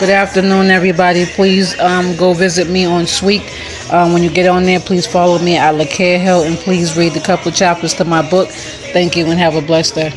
Good afternoon, everybody. Please um, go visit me on Sweet. Um, when you get on there, please follow me at LaCare Hill and please read a couple chapters to my book. Thank you and have a blessed day.